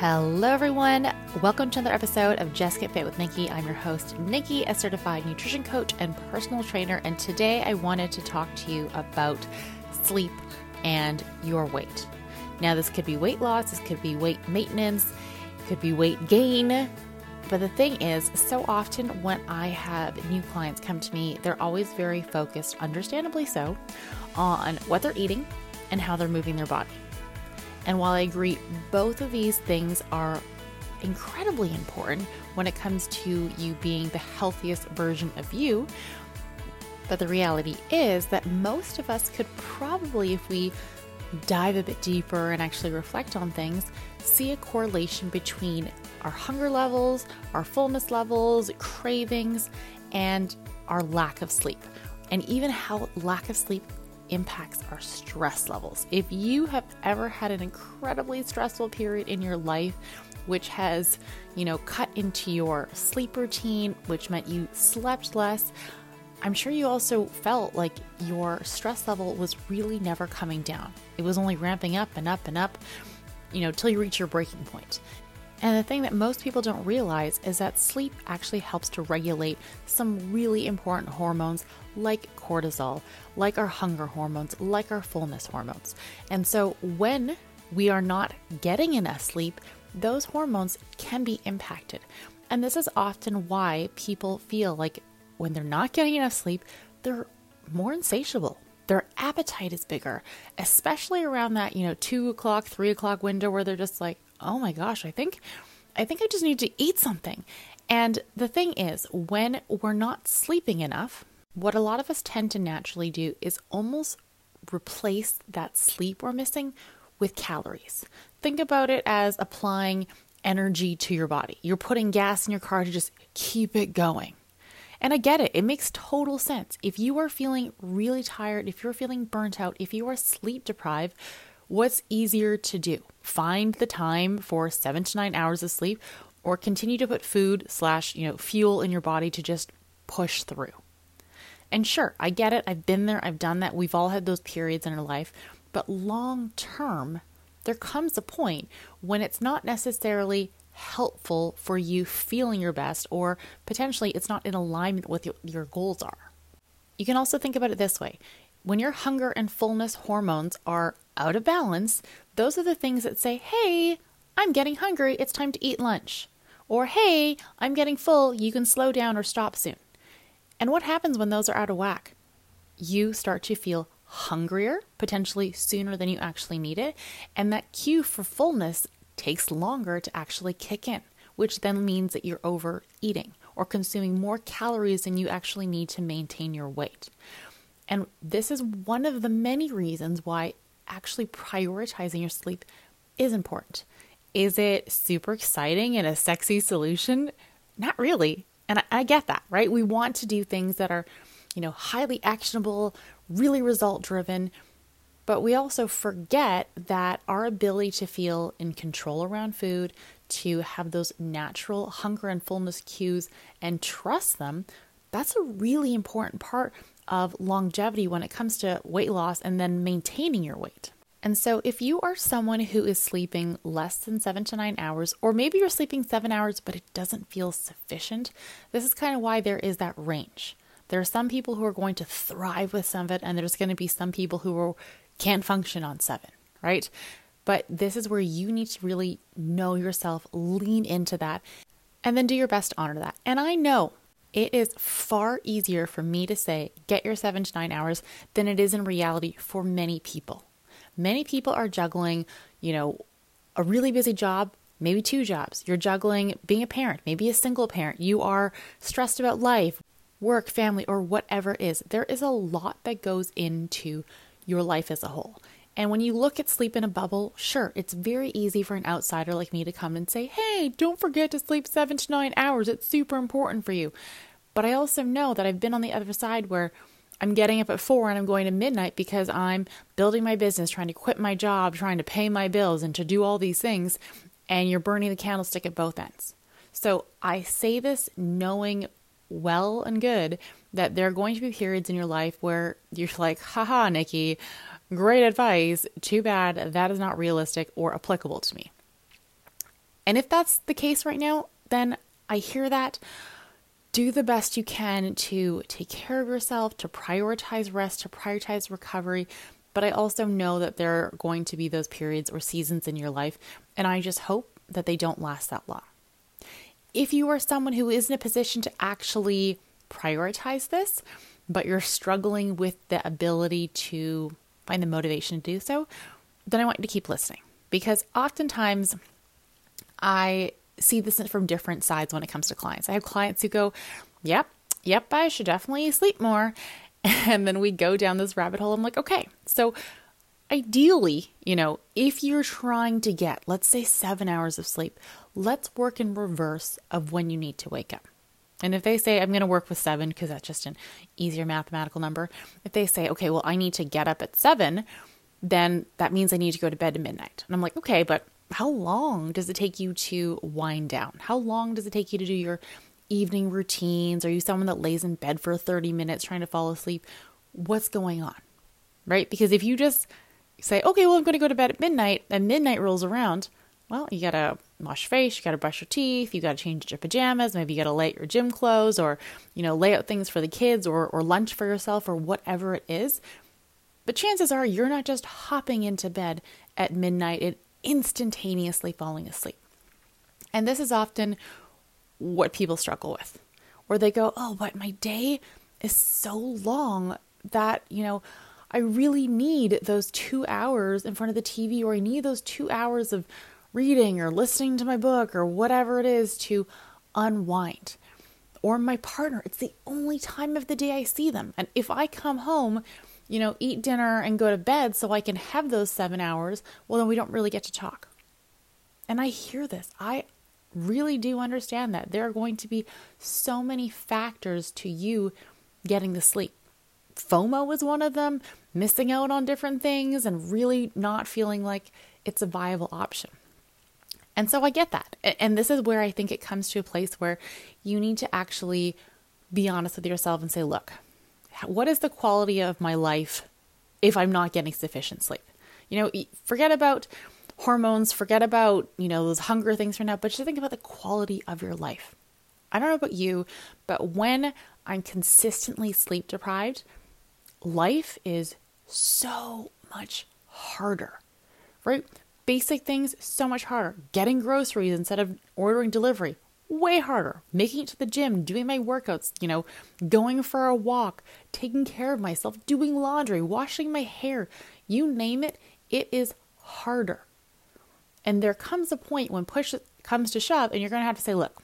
Hello, everyone. Welcome to another episode of Just Get Fit with Nikki. I'm your host, Nikki, a certified nutrition coach and personal trainer. And today I wanted to talk to you about sleep and your weight. Now, this could be weight loss, this could be weight maintenance, it could be weight gain. But the thing is, so often when I have new clients come to me, they're always very focused, understandably so, on what they're eating and how they're moving their body. And while I agree both of these things are incredibly important when it comes to you being the healthiest version of you, but the reality is that most of us could probably, if we dive a bit deeper and actually reflect on things, see a correlation between our hunger levels, our fullness levels, cravings, and our lack of sleep. And even how lack of sleep impacts our stress levels. If you have ever had an incredibly stressful period in your life, which has, you know, cut into your sleep routine, which meant you slept less, I'm sure you also felt like your stress level was really never coming down. It was only ramping up and up and up, you know, till you reach your breaking point. And the thing that most people don't realize is that sleep actually helps to regulate some really important hormones like cortisol, like our hunger hormones, like our fullness hormones. And so when we are not getting enough sleep, those hormones can be impacted. And this is often why people feel like when they're not getting enough sleep, they're more insatiable. Their appetite is bigger, especially around that, you know, two o'clock, three o'clock window where they're just like, oh my gosh, I think I think I just need to eat something. And the thing is, when we're not sleeping enough, what a lot of us tend to naturally do is almost replace that sleep we're missing with calories. Think about it as applying energy to your body. You're putting gas in your car to just keep it going. And I get it, it makes total sense. If you are feeling really tired, if you're feeling burnt out, if you are sleep deprived, What's easier to do? Find the time for seven to nine hours of sleep or continue to put food slash, you know, fuel in your body to just push through. And sure, I get it. I've been there. I've done that. We've all had those periods in our life. But long term, there comes a point when it's not necessarily helpful for you feeling your best, or potentially it's not in alignment with what your goals are. You can also think about it this way when your hunger and fullness hormones are out of balance, those are the things that say, hey, I'm getting hungry, it's time to eat lunch. Or, hey, I'm getting full, you can slow down or stop soon. And what happens when those are out of whack? You start to feel hungrier, potentially sooner than you actually need it, and that cue for fullness takes longer to actually kick in, which then means that you're overeating or consuming more calories than you actually need to maintain your weight. And this is one of the many reasons why actually prioritizing your sleep is important. Is it super exciting and a sexy solution? Not really. And I, I, get that, right? We want to do things that are, you know, highly actionable, really result driven. But we also forget that our ability to feel in control around food, to have those natural hunger and fullness cues and trust them, that's a really important part of longevity when it comes to weight loss and then maintaining your weight. And so, if you are someone who is sleeping less than seven to nine hours, or maybe you're sleeping seven hours but it doesn't feel sufficient, this is kind of why there is that range. There are some people who are going to thrive with some of it, and there's going to be some people who are, can't function on seven, right? But this is where you need to really know yourself, lean into that, and then do your best to honor that. And I know it is far easier for me to say, get your seven to nine hours, than it is in reality for many people. Many people are juggling, you know, a really busy job, maybe two jobs. You're juggling being a parent, maybe a single parent. You are stressed about life, work, family, or whatever it is. There is a lot that goes into your life as a whole. And when you look at sleep in a bubble, sure, it's very easy for an outsider like me to come and say, hey, don't forget to sleep seven to nine hours. It's super important for you. But I also know that I've been on the other side where I'm getting up at four and I'm going to midnight because I'm building my business, trying to quit my job, trying to pay my bills, and to do all these things. And you're burning the candlestick at both ends. So I say this knowing well and good that there are going to be periods in your life where you're like, haha, Nikki, Great advice. Too bad that is not realistic or applicable to me. And if that's the case right now, then I hear that. Do the best you can to take care of yourself, to prioritize rest, to prioritize recovery. But I also know that there are going to be those periods or seasons in your life, and I just hope that they don't last that long. If you are someone who is in a position to actually prioritize this, but you're struggling with the ability to find the motivation to do so, then I want you to keep listening because oftentimes I see this from different sides when it comes to clients. I have clients who go, Yep, yep, I should definitely sleep more. And then we go down this rabbit hole. I'm like, okay, so ideally, you know, if you're trying to get, let's say, seven hours of sleep, let's work in reverse of when you need to wake up. And if they say, I'm going to work with seven, because that's just an easier mathematical number, if they say, okay, well, I need to get up at seven, then that means I need to go to bed at midnight. And I'm like, okay, but how long does it take you to wind down? How long does it take you to do your evening routines? Are you someone that lays in bed for 30 minutes trying to fall asleep? What's going on? Right? Because if you just say, okay, well, I'm going to go to bed at midnight, and midnight rolls around, well, you got to wash your face, you got to brush your teeth, you got to change your pajamas, maybe you got to lay out your gym clothes or, you know, lay out things for the kids or, or lunch for yourself or whatever it is. But chances are you're not just hopping into bed at midnight and instantaneously falling asleep. And this is often what people struggle with, where they go, Oh, but my day is so long that, you know, I really need those two hours in front of the TV, or I need those two hours of reading or listening to my book or whatever it is to unwind. Or my partner, it's the only time of the day I see them. And if I come home, you know, eat dinner and go to bed so I can have those seven hours, well, then we don't really get to talk. And I hear this. I really do understand that. There are going to be so many factors to you getting the sleep. FOMO is one of them, missing out on different things and really not feeling like it's a viable option. And so I get that. And this is where I think it comes to a place where you need to actually be honest with yourself and say, look, what is the quality of my life if I'm not getting sufficient sleep? You know, forget about hormones, forget about, you know, those hunger things for now, but just think about the quality of your life. I don't know about you, but when I'm consistently sleep deprived, life is so much harder, right? basic things so much harder. Getting groceries instead of ordering delivery, way harder. Making it to the gym, doing my workouts, you know, going for a walk, taking care of myself, doing laundry, washing my hair, you name it, it is harder. And there comes a point when push comes to shove, and you're going to have to say, look,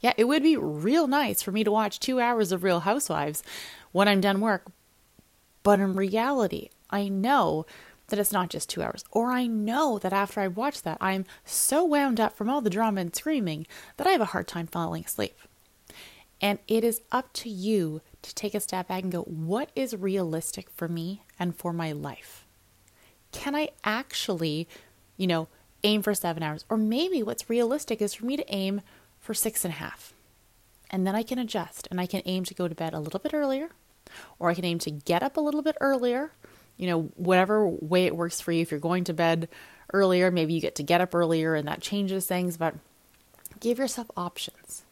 yeah, it would be real nice for me to watch two hours of Real Housewives when I'm done work. But in reality, I know that it's not just two hours. Or I know that after I watch that, I'm so wound up from all the drama and screaming that I have a hard time falling asleep. And it is up to you to take a step back and go, what is realistic for me and for my life? Can I actually, you know, aim for seven hours? Or maybe what's realistic is for me to aim for six and a half. And then I can adjust and I can aim to go to bed a little bit earlier, or I can aim to get up a little bit earlier, you know, whatever way it works for you. If you're going to bed earlier, maybe you get to get up earlier and that changes things, but give yourself options.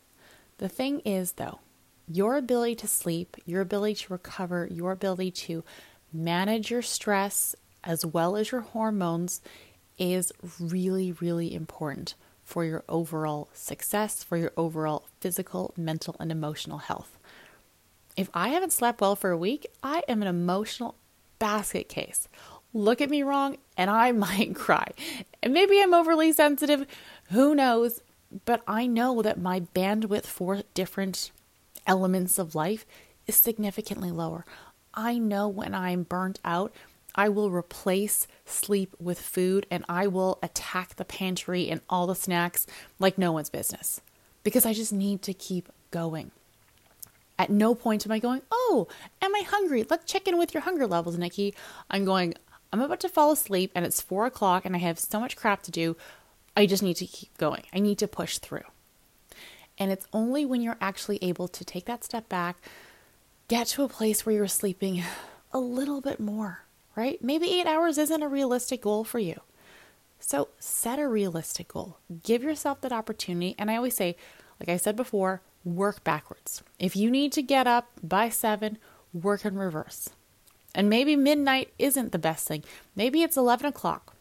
The thing is, though, your ability to sleep, your ability to recover, your ability to manage your stress as well as your hormones is really, really important for your overall success, for your overall physical, mental, and emotional health. If I haven't slept well for a week, I am an emotional basket case. Look at me wrong, and I might cry. And maybe I'm overly sensitive, who knows? But I know that my bandwidth for different elements of life is significantly lower. I know when I'm burnt out, I will replace sleep with food and I will attack the pantry and all the snacks like no one's business because I just need to keep going. At no point am I going, Oh, am I hungry? Let's check in with your hunger levels, Nikki. I'm going, I'm about to fall asleep and it's four o'clock and I have so much crap to do. I just need to keep going. I need to push through. And it's only when you're actually able to take that step back, get to a place where you're sleeping a little bit more, right? Maybe eight hours isn't a realistic goal for you. So set a realistic goal. Give yourself that opportunity. And I always say, like I said before, work backwards. If you need to get up by seven, work in reverse. And maybe midnight isn't the best thing. Maybe it's 11 o'clock.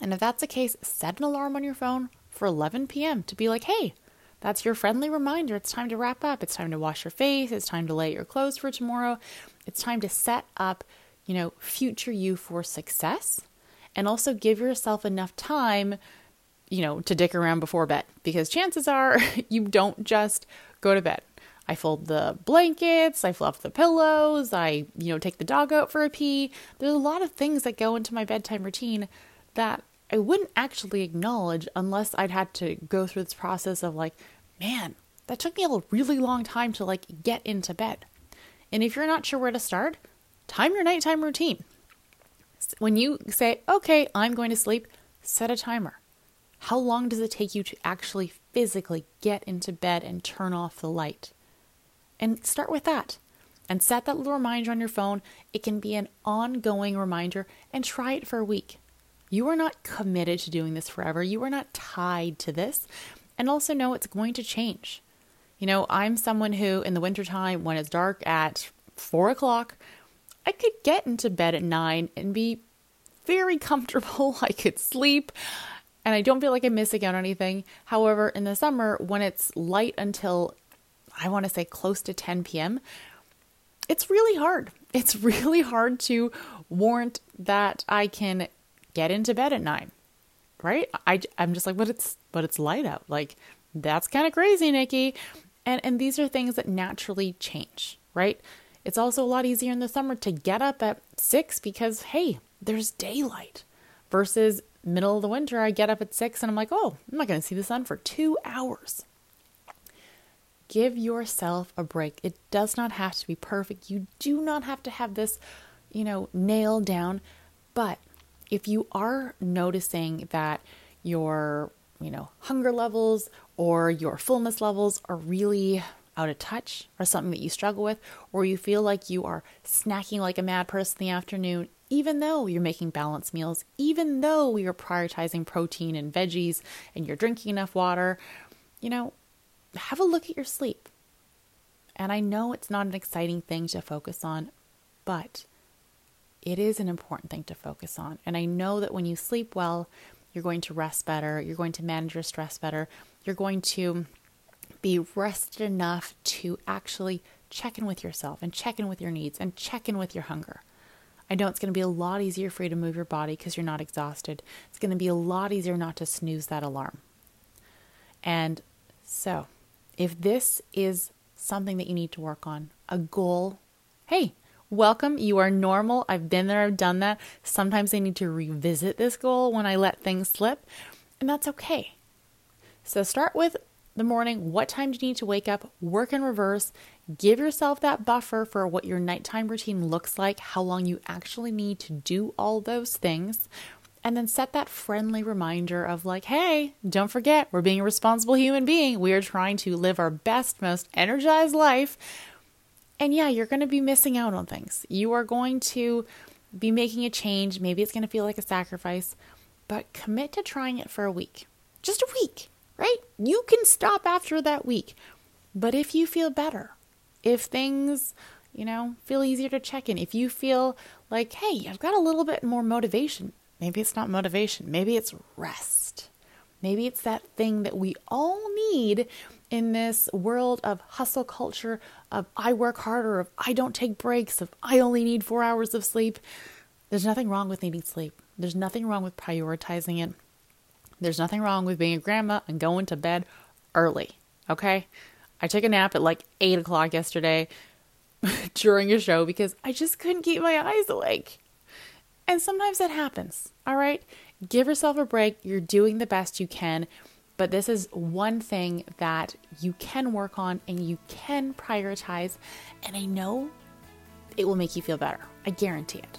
And if that's the case, set an alarm on your phone for 11 p.m. to be like, hey, that's your friendly reminder. It's time to wrap up. It's time to wash your face. It's time to lay your clothes for tomorrow. It's time to set up, you know, future you for success and also give yourself enough time, you know, to dick around before bed because chances are you don't just go to bed. I fold the blankets, I fluff the pillows, I, you know, take the dog out for a pee. There's a lot of things that go into my bedtime routine that I wouldn't actually acknowledge unless I'd had to go through this process of like, man, that took me a really long time to like get into bed. And if you're not sure where to start, time your nighttime routine. When you say, okay, I'm going to sleep, set a timer. How long does it take you to actually physically get into bed and turn off the light? And start with that. And set that little reminder on your phone. It can be an ongoing reminder and try it for a week. You are not committed to doing this forever. You are not tied to this. And also know it's going to change. You know, I'm someone who, in the wintertime, when it's dark at four o'clock, I could get into bed at nine and be very comfortable. I could sleep and I don't feel like I'm missing out on anything. However, in the summer, when it's light until I want to say close to 10 p.m., it's really hard. It's really hard to warrant that I can get into bed at nine, right? I, I'm just like, but it's but it's light out. Like that's kind of crazy, Nikki. And and these are things that naturally change, right? It's also a lot easier in the summer to get up at six because hey, there's daylight. Versus middle of the winter, I get up at six and I'm like, oh, I'm not going to see the sun for two hours. Give yourself a break. It does not have to be perfect. You do not have to have this, you know, nailed down. But if you are noticing that your, you know, hunger levels or your fullness levels are really out of touch or something that you struggle with, or you feel like you are snacking like a mad person in the afternoon, even though you're making balanced meals, even though you're prioritizing protein and veggies and you're drinking enough water, you know, have a look at your sleep. And I know it's not an exciting thing to focus on, but it is an important thing to focus on. And I know that when you sleep well, you're going to rest better, you're going to manage your stress better, you're going to be rested enough to actually check in with yourself and check in with your needs and check in with your hunger. I know it's going to be a lot easier for you to move your body because you're not exhausted. It's going to be a lot easier not to snooze that alarm. And so, if this is something that you need to work on, a goal, hey, welcome. You are normal. I've been there, I've done that. Sometimes I need to revisit this goal when I let things slip, and that's okay. So start with the morning. What time do you need to wake up? Work in reverse. Give yourself that buffer for what your nighttime routine looks like, how long you actually need to do all those things. And then set that friendly reminder of, like, hey, don't forget, we're being a responsible human being. We are trying to live our best, most energized life. And yeah, you're going to be missing out on things. You are going to be making a change. Maybe it's going to feel like a sacrifice, but commit to trying it for a week. Just a week, right? You can stop after that week. But if you feel better, if things, you know, feel easier to check in, if you feel like, hey, I've got a little bit more motivation, maybe it's not motivation, maybe it's rest. Maybe it's that thing that we all need in this world of hustle culture, of I work harder, of I don't take breaks, of I only need four hours of sleep. There's nothing wrong with needing sleep. There's nothing wrong with prioritizing it. There's nothing wrong with being a grandma and going to bed early. Okay? I took a nap at like eight o'clock yesterday during a show because I just couldn't keep my eyes awake. And sometimes that happens. All right? Give yourself a break. You're doing the best you can. But this is one thing that you can work on and you can prioritize. And I know it will make you feel better. I guarantee it.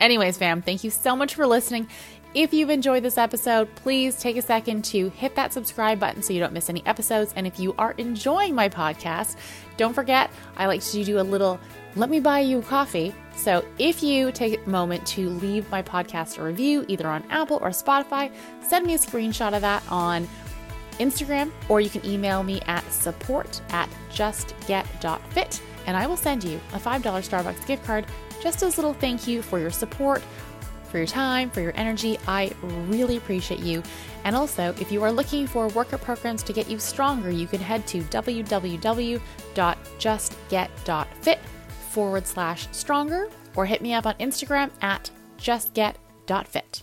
Anyways, fam, thank you so much for listening. If you've enjoyed this episode, please take a second to hit that subscribe button so you don't miss any episodes. And if you are enjoying my podcast, don't forget, I like to do a little let me buy you coffee. So if you take a moment to leave my podcast a review, either on Apple or Spotify, send me a screenshot of that on Instagram, or you can email me at support at justget.fit, and I will send you a $5 Starbucks gift card. Just as a little thank you for your support, for your time, for your energy. I really appreciate you. And also, if you are looking for workout programs to get you stronger, you can head to www.justget.fit forward slash stronger or hit me up on Instagram at justget.fit.